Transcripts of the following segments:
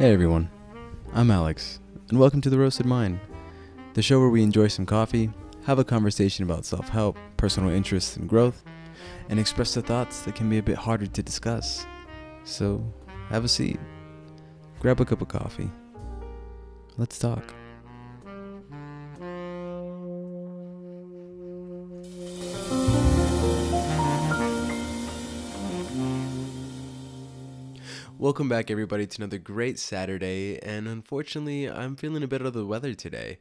Hey everyone, I'm Alex, and welcome to The Roasted Mind, the show where we enjoy some coffee, have a conversation about self help, personal interests, and growth, and express the thoughts that can be a bit harder to discuss. So, have a seat, grab a cup of coffee, let's talk. Welcome back, everybody, to another great Saturday. And unfortunately, I'm feeling a bit of the weather today.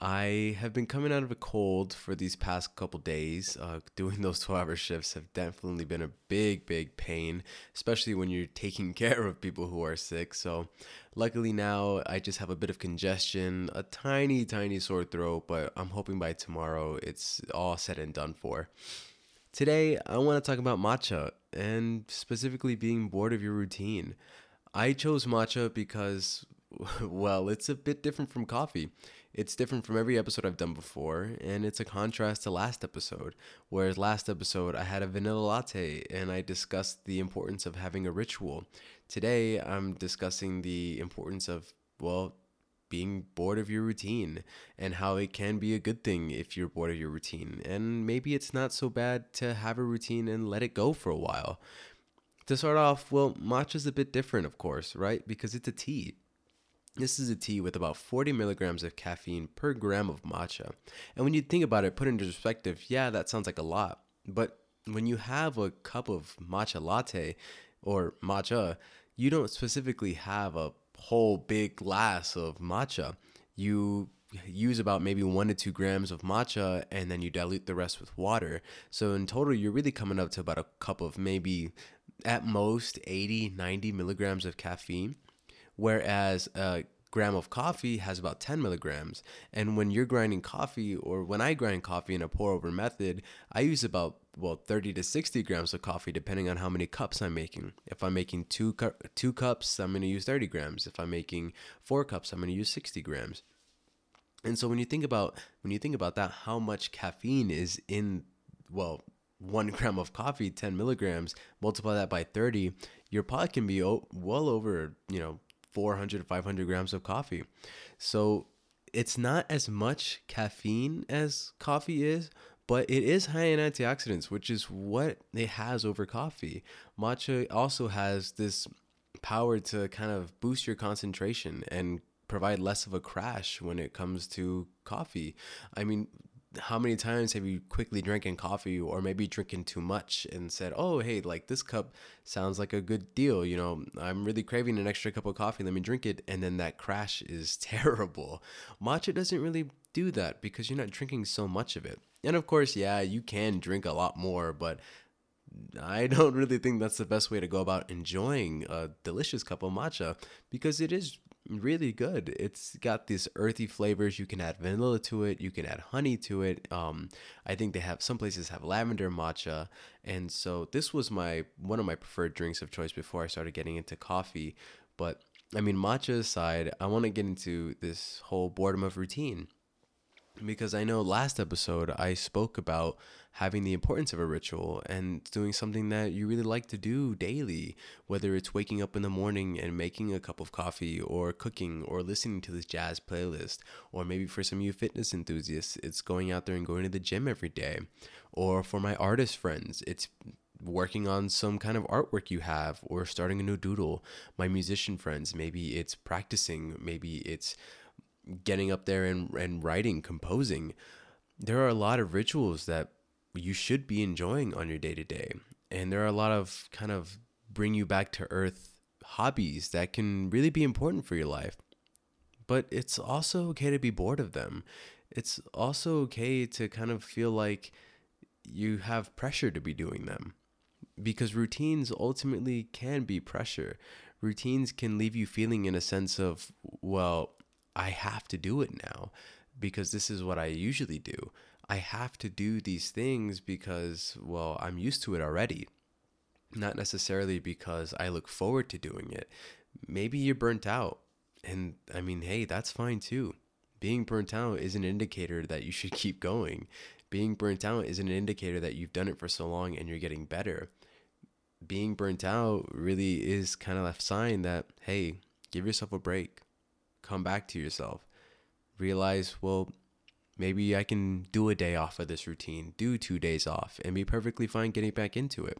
I have been coming out of a cold for these past couple days. Uh, doing those 12 hour shifts have definitely been a big, big pain, especially when you're taking care of people who are sick. So, luckily now I just have a bit of congestion, a tiny, tiny sore throat, but I'm hoping by tomorrow it's all said and done for. Today, I want to talk about matcha and specifically being bored of your routine. I chose matcha because, well, it's a bit different from coffee. It's different from every episode I've done before, and it's a contrast to last episode. Whereas last episode, I had a vanilla latte and I discussed the importance of having a ritual. Today, I'm discussing the importance of, well, being bored of your routine and how it can be a good thing if you're bored of your routine. And maybe it's not so bad to have a routine and let it go for a while. To start off, well, matcha is a bit different, of course, right? Because it's a tea. This is a tea with about 40 milligrams of caffeine per gram of matcha. And when you think about it, put into perspective, yeah, that sounds like a lot. But when you have a cup of matcha latte or matcha, you don't specifically have a whole big glass of matcha, you use about maybe one to two grams of matcha and then you dilute the rest with water. So in total, you're really coming up to about a cup of maybe at most 80, 90 milligrams of caffeine. Whereas a gram of coffee has about 10 milligrams. And when you're grinding coffee, or when I grind coffee in a pour over method, I use about well 30 to 60 grams of coffee depending on how many cups i'm making. If i'm making two cu- two cups i'm going to use 30 grams. If i'm making four cups i'm going to use 60 grams. And so when you think about when you think about that how much caffeine is in well one gram of coffee 10 milligrams multiply that by 30 your pot can be well over you know 400 500 grams of coffee so it's not as much caffeine as coffee is but it is high in antioxidants, which is what it has over coffee. Matcha also has this power to kind of boost your concentration and provide less of a crash when it comes to coffee. I mean, how many times have you quickly drinking coffee or maybe drinking too much and said, "Oh, hey, like this cup sounds like a good deal, you know, I'm really craving an extra cup of coffee, let me drink it." And then that crash is terrible. Matcha doesn't really do that because you're not drinking so much of it. And of course, yeah, you can drink a lot more, but I don't really think that's the best way to go about enjoying a delicious cup of matcha because it is really good. It's got these earthy flavors. You can add vanilla to it. You can add honey to it. Um, I think they have some places have lavender matcha, and so this was my one of my preferred drinks of choice before I started getting into coffee. But I mean, matcha aside, I want to get into this whole boredom of routine because I know last episode I spoke about having the importance of a ritual and doing something that you really like to do daily, whether it's waking up in the morning and making a cup of coffee, or cooking, or listening to this jazz playlist, or maybe for some of you fitness enthusiasts, it's going out there and going to the gym every day, or for my artist friends, it's working on some kind of artwork you have or starting a new doodle. My musician friends, maybe it's practicing, maybe it's getting up there and, and writing, composing. There are a lot of rituals that you should be enjoying on your day to day. And there are a lot of kind of bring you back to earth hobbies that can really be important for your life. But it's also okay to be bored of them. It's also okay to kind of feel like you have pressure to be doing them because routines ultimately can be pressure. Routines can leave you feeling in a sense of, well, I have to do it now because this is what I usually do. I have to do these things because, well, I'm used to it already. Not necessarily because I look forward to doing it. Maybe you're burnt out. And I mean, hey, that's fine too. Being burnt out is an indicator that you should keep going. Being burnt out is an indicator that you've done it for so long and you're getting better. Being burnt out really is kind of a sign that, hey, give yourself a break. Come back to yourself. Realize, well, maybe I can do a day off of this routine, do two days off, and be perfectly fine getting back into it.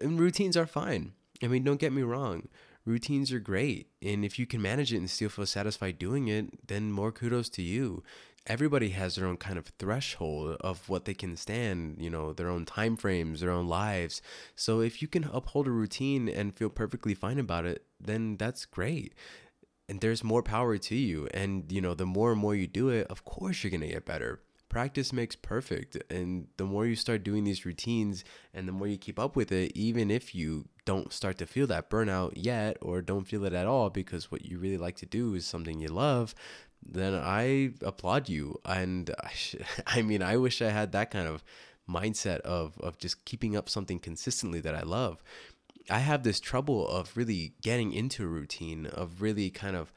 And routines are fine. I mean, don't get me wrong. Routines are great. And if you can manage it and still feel satisfied doing it, then more kudos to you everybody has their own kind of threshold of what they can stand you know their own time frames their own lives so if you can uphold a routine and feel perfectly fine about it then that's great and there's more power to you and you know the more and more you do it of course you're going to get better practice makes perfect and the more you start doing these routines and the more you keep up with it even if you don't start to feel that burnout yet or don't feel it at all because what you really like to do is something you love then I applaud you. And I, I mean, I wish I had that kind of mindset of, of just keeping up something consistently that I love. I have this trouble of really getting into a routine, of really kind of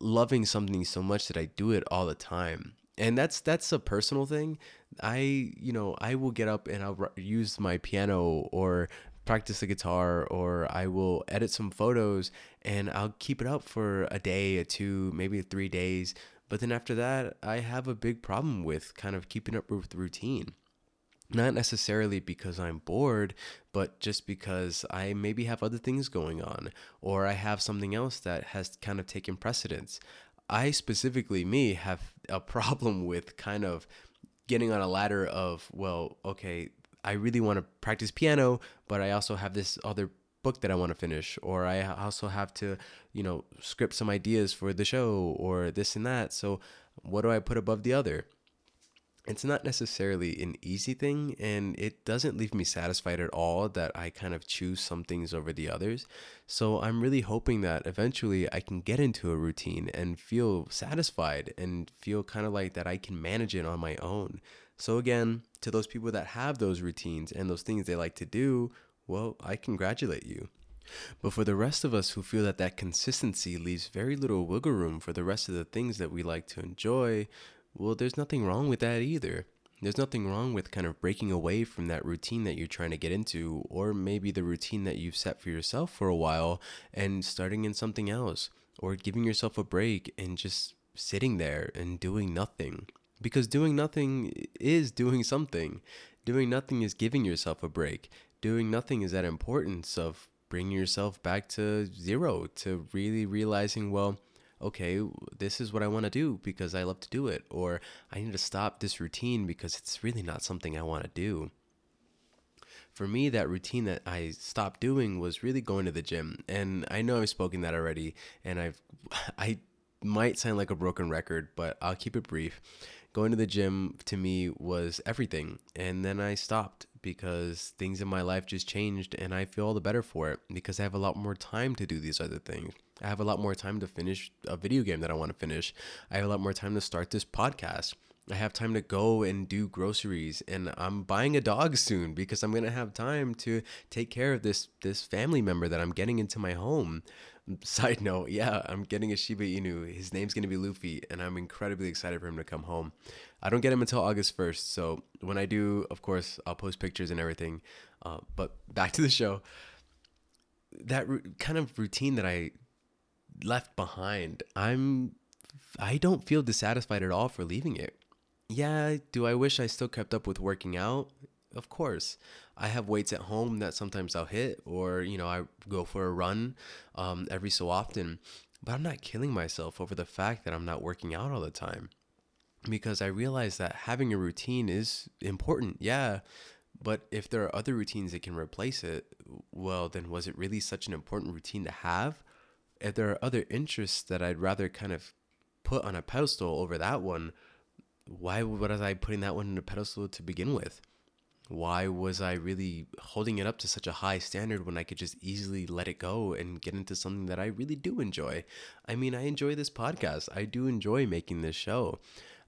loving something so much that I do it all the time. And that's that's a personal thing. I, you know, I will get up and I'll use my piano or practice the guitar or I will edit some photos and I'll keep it up for a day, a two, maybe three days. But then after that, I have a big problem with kind of keeping up with the routine. Not necessarily because I'm bored, but just because I maybe have other things going on or I have something else that has kind of taken precedence. I specifically, me, have a problem with kind of getting on a ladder of, well, okay, I really want to practice piano, but I also have this other book that I want to finish, or I also have to, you know, script some ideas for the show, or this and that. So, what do I put above the other? It's not necessarily an easy thing, and it doesn't leave me satisfied at all that I kind of choose some things over the others. So, I'm really hoping that eventually I can get into a routine and feel satisfied and feel kind of like that I can manage it on my own. So, again, to those people that have those routines and those things they like to do, well, I congratulate you. But for the rest of us who feel that that consistency leaves very little wiggle room for the rest of the things that we like to enjoy, well, there's nothing wrong with that either. There's nothing wrong with kind of breaking away from that routine that you're trying to get into, or maybe the routine that you've set for yourself for a while and starting in something else, or giving yourself a break and just sitting there and doing nothing because doing nothing is doing something. Doing nothing is giving yourself a break. Doing nothing is that importance of bringing yourself back to zero, to really realizing, well, okay, this is what I want to do because I love to do it, or I need to stop this routine because it's really not something I want to do. For me, that routine that I stopped doing was really going to the gym, and I know I've spoken that already, and I've I might sound like a broken record, but I'll keep it brief going to the gym to me was everything. And then I stopped because things in my life just changed and I feel all the better for it because I have a lot more time to do these other things. I have a lot more time to finish a video game that I want to finish. I have a lot more time to start this podcast. I have time to go and do groceries and I'm buying a dog soon because I'm going to have time to take care of this this family member that I'm getting into my home. Side note, yeah, I'm getting a Shiba Inu. His name's gonna be Luffy, and I'm incredibly excited for him to come home. I don't get him until August 1st, so when I do, of course, I'll post pictures and everything. Uh, but back to the show. That kind of routine that I left behind, I'm, I don't feel dissatisfied at all for leaving it. Yeah, do I wish I still kept up with working out? Of course. I have weights at home that sometimes I'll hit, or you know, I go for a run um, every so often. But I'm not killing myself over the fact that I'm not working out all the time because I realize that having a routine is important. Yeah. But if there are other routines that can replace it, well, then was it really such an important routine to have? If there are other interests that I'd rather kind of put on a pedestal over that one, why was I putting that one on a pedestal to begin with? why was I really holding it up to such a high standard when I could just easily let it go and get into something that I really do enjoy? I mean, I enjoy this podcast. I do enjoy making this show.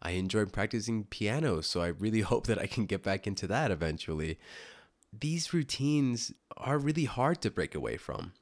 I enjoy practicing piano, so I really hope that I can get back into that eventually. These routines are really hard to break away from.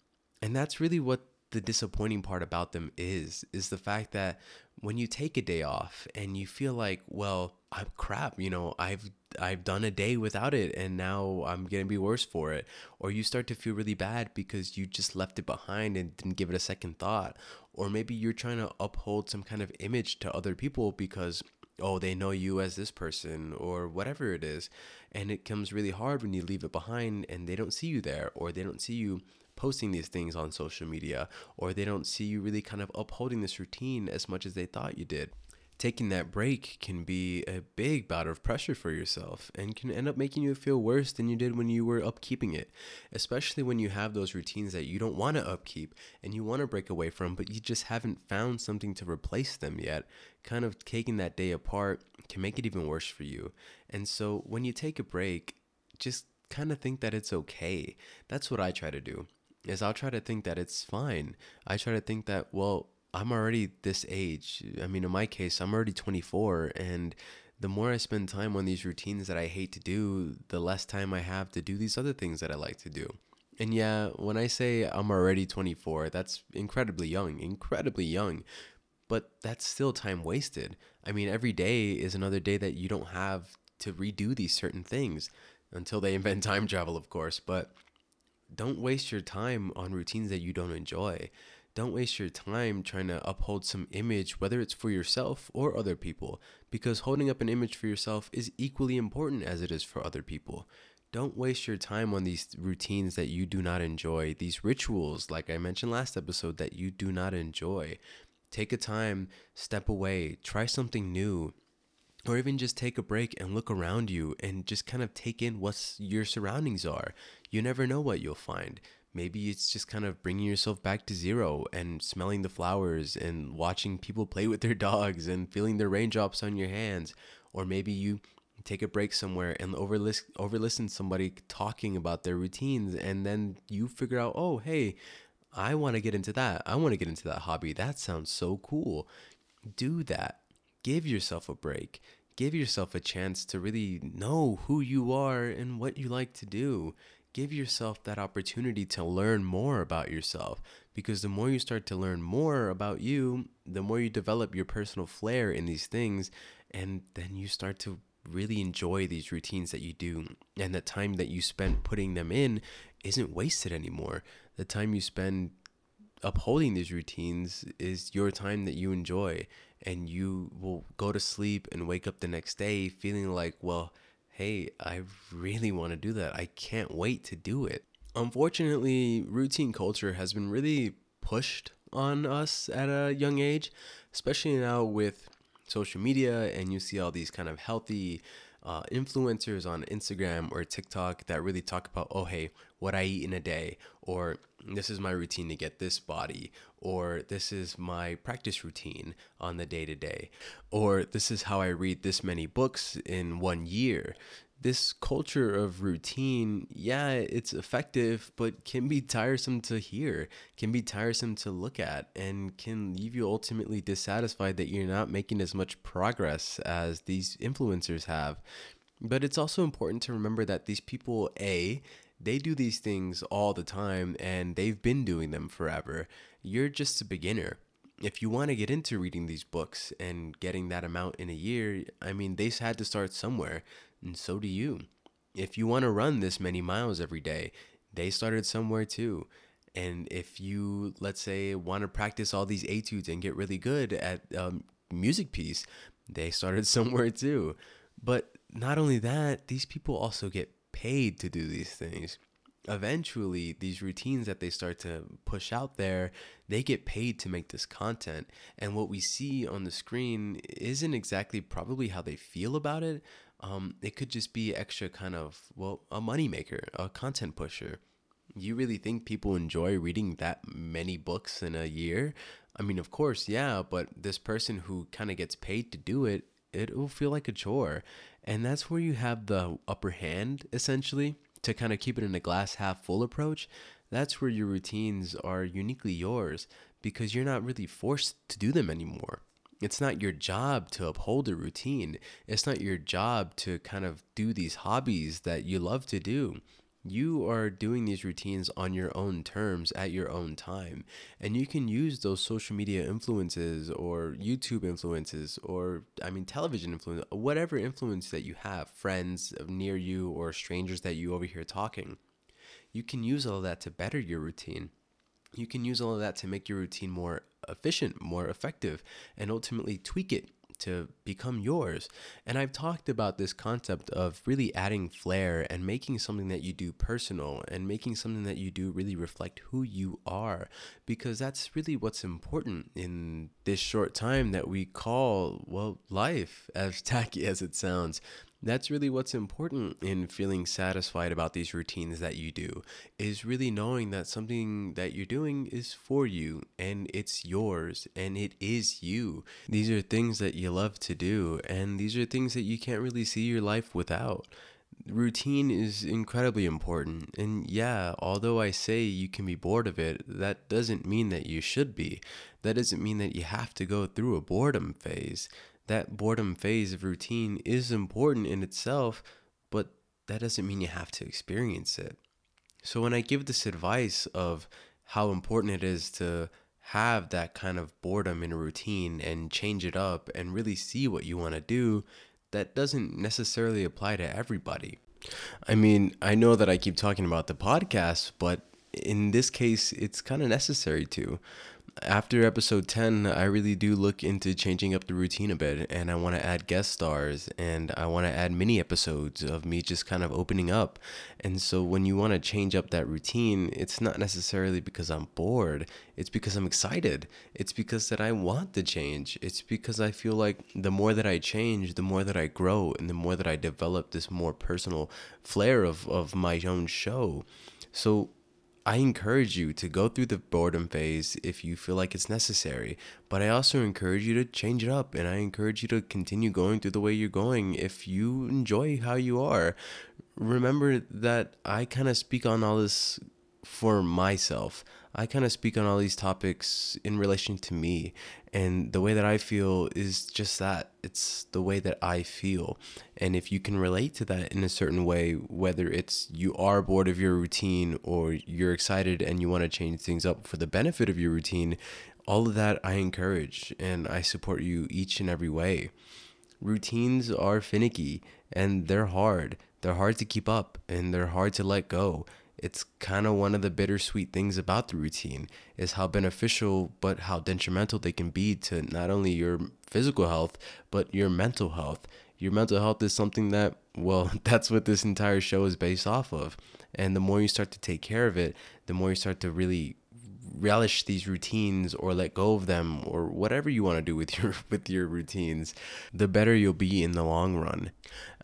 And that's really what the disappointing part about them is is the fact that when you take a day off and you feel like, well, I'm crap, you know, I've I've done a day without it and now I'm to be worse for it. Or you start to feel really bad because you just left it behind and didn't give it a second thought. Or maybe you're trying to uphold some kind of image to other people because oh they know you as this person or whatever it is. And it comes really hard when you leave it behind and they don't see you there or they don't see you posting these things on social media, or they don't see you really kind of upholding this routine as much as they thought you did. Taking that break can be a big bout of pressure for yourself and can end up making you feel worse than you did when you were upkeeping it, especially when you have those routines that you don't want to upkeep and you want to break away from, but you just haven't found something to replace them yet. Kind of taking that day apart can make it even worse for you. And so when you take a break, just kind of think that it's okay. That's what I try to do is I'll try to think that it's fine. I try to think that, well, I'm already this age. I mean, in my case, I'm already 24, and the more I spend time on these routines that I hate to do, the less time I have to do these other things that I like to do. And yeah, when I say I'm already 24, that's incredibly young, incredibly young, but that's still time wasted. I mean, every day is another day that you don't have to redo these certain things until they invent time travel, of course. But don't waste your time on routines that you don't enjoy. Don't waste your time trying to uphold some image, whether it's for yourself or other people, because holding up an image for yourself is equally important as it is for other people. Don't waste your time on these routines that you do not enjoy, these rituals, like I mentioned last episode, that you do not enjoy. Take a time, step away, try something new, or even just take a break and look around you and just kind of take in what your surroundings are. You never know what you'll find. Maybe it's just kind of bringing yourself back to zero and smelling the flowers and watching people play with their dogs and feeling the raindrops on your hands. Or maybe you take a break somewhere and over listen somebody talking about their routines and then you figure out, "Oh, hey, I want to get into that. I want to get into that hobby. That sounds so cool." Do that give yourself a break. Give yourself a chance to really know who you are and what you like to do. Give yourself that opportunity to learn more about yourself because the more you start to learn more about you, the more you develop your personal flair in these things, and then you start to really enjoy these routines that you do. And the time that you spend putting them in isn't wasted anymore. The time you spend upholding these routines is your time that you enjoy and you will go to sleep and wake up the next day feeling like well hey i really want to do that. I can't wait to do it. Unfortunately routine culture has been really pushed on us at a young age especially now with social media and you see all these kind of healthy uh, influencers on Instagram or TikTok that really talk about, oh, hey, what I eat in a day, or this is my routine to get this body, or this is my practice routine on the day to day, or this is how I read this many books in one year this culture of routine, yeah, it's effective, but can be tiresome to hear, can be tiresome to look at, and can leave you ultimately dissatisfied that you're not making as much progress as these influencers have. But it's also important to remember that these people, A, they do these things all the time and they've been doing them forever. You're just a beginner if you want to get into reading these books and getting that amount in a year, I mean, they had to start somewhere, and so do you. If you want to run this many miles every day, they started somewhere too. And if you, let's say, want to practice all these etudes and get really good at um, music piece, they started somewhere too. But not only that, these people also get paid to do these things eventually these routines that they start to push out there they get paid to make this content. And what we see on the screen isn't exactly probably how they feel about it. Um, it could just be extra kind of well a moneymaker a content pusher. You really think people enjoy reading that many books in a year? I mean of course yeah but this person who kind of gets paid to do it it will feel like a chore and that's where you have the upper hand essentially to kind of keep it in a glass half full approach, that's where your routines are uniquely yours because you're not really forced to do them anymore. It's not your job to uphold a routine. It's not your job to kind of do these hobbies that you love to do. You are doing these routines on your own terms at your own time. And you can use those social media influences or YouTube influences or, I mean, television influence, whatever influence that you have, friends near you or strangers that you overhear talking. You can use all that to better your routine. You can use all of that to make your routine more efficient, more effective, and ultimately tweak it to become yours. And I've talked about this concept of really adding flair and making something that you do personal and making something that you do really reflect who you are because that's really what's important in this short time that we call, well, life, as tacky as it sounds that's really what's important in feeling satisfied about these routines that you do is really knowing that something that you're doing is for you and it's yours and it is you. These are things that you love to do and these are things that you can't really see your life without. Routine is incredibly important and yeah although i say you can be bored of it that doesn't mean that you should be. That doesn't mean that you have to go through a boredom phase that boredom phase of routine is important in itself, but that doesn't mean you have to experience it. So when I give this advice of how important it is to have that kind of boredom in a routine and change it up and really see what you want to do, that doesn't necessarily apply to everybody. I mean, I know that I keep talking about the podcast, but in this case, it's kind of necessary to after episode 10, I really do look into changing up the routine a bit and I want to add guest stars and I want to add mini episodes of me just kind of opening up. And so when you want to change up that routine, it's not necessarily because I'm bored, it's because I'm excited. It's because that I want to change. It's because I feel like the more that I change, the more that I grow and the more that I develop this more personal flair of of my own show. So I encourage you to go through the boredom phase if you feel like it's necessary, but I also encourage you to change it up and I encourage you to continue going through the way you're going if you enjoy how you are. Remember that I kind of speak on all this for myself. I kind of speak on all these topics in relation to me. And the way that I feel is just that it's the way that I feel. And if you can relate to that in a certain way, whether it's you are bored of your routine or you're excited and you want to change things up for the benefit of your routine, all of that I encourage and I support you each and every way. Routines are finicky and they're hard. They're hard to keep up and they're hard to let go it's kind of one of the bittersweet things about the routine is how beneficial but how detrimental they can be to not only your physical health but your mental health. Your mental health is something that well that's what this entire show is based off of. And the more you start to take care of it the more you start to really relish these routines or let go of them or whatever you want to do with your with your routines the better you'll be in the long run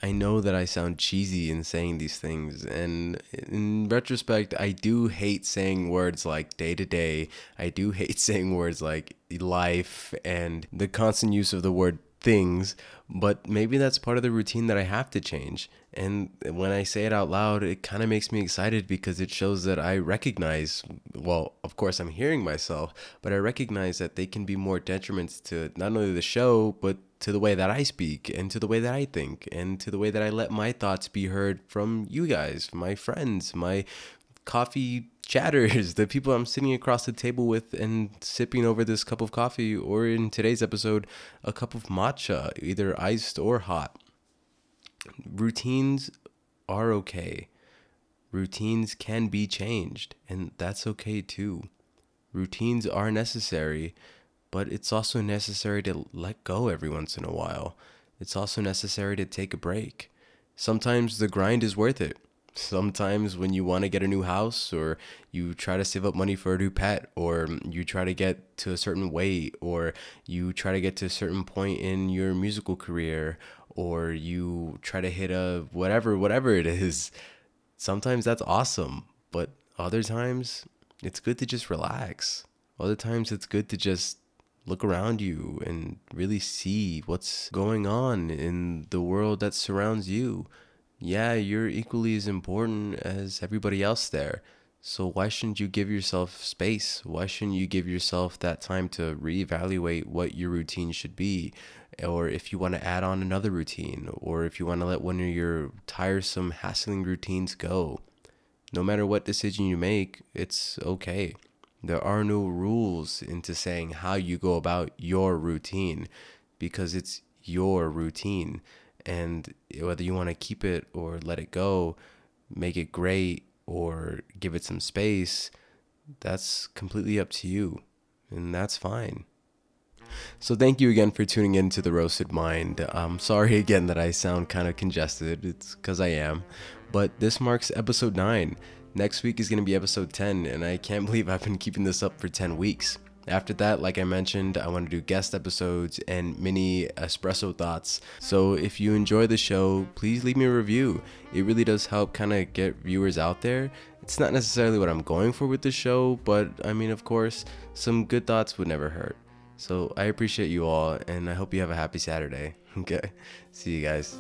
i know that i sound cheesy in saying these things and in retrospect i do hate saying words like day to day i do hate saying words like life and the constant use of the word things, but maybe that's part of the routine that I have to change. And when I say it out loud, it kind of makes me excited because it shows that I recognize, well, of course, I'm hearing myself, but I recognize that they can be more detriments to not only the show, but to the way that I speak and to the way that I think and to the way that I let my thoughts be heard from you guys, my friends, my coffee chatters, the people I'm sitting across the table with and sipping over this cup of coffee, or in today's episode, a cup of matcha, either iced or hot. Routines are okay. Routines can be changed, and that's okay too. Routines are necessary, but it's also necessary to let go every once in a while. It's also necessary to take a break. Sometimes the grind is worth it sometimes when you want to get a new house or you try to save up money for a new pet or you try to get to a certain weight or you try to get to a certain point in your musical career or you try to hit a whatever whatever it is sometimes that's awesome but other times it's good to just relax other times it's good to just look around you and really see what's going on in the world that surrounds you yeah, you're equally as important as everybody else there. So why shouldn't you give yourself space? Why shouldn't you give yourself that time to reevaluate what your routine should be? Or if you want to add on another routine, or if you want to let one of your tiresome, hassling routines go. no matter what decision you make, it's okay. There are no rules into saying how you go about your routine because it's your routine. And whether you want to keep it or let it go, make it great or give it some space, that's completely up to you. And that's fine. So thank you again for tuning in to the Roasted Mind. I'm sorry again that I sound kind of congested. It's because I am. But this marks episode 9. Next week is going to be episode 10, and I can't believe I've been keeping this up for 10 weeks. After that, like I mentioned, I want to do guest episodes and mini espresso thoughts. So if you enjoy the show, please leave me a review. It really does help kind of get viewers out there. It's not necessarily what I'm going for with the show, but I mean, of course, some good thoughts would never hurt. So I appreciate you all, and I hope you have a happy Saturday. Okay, see you guys.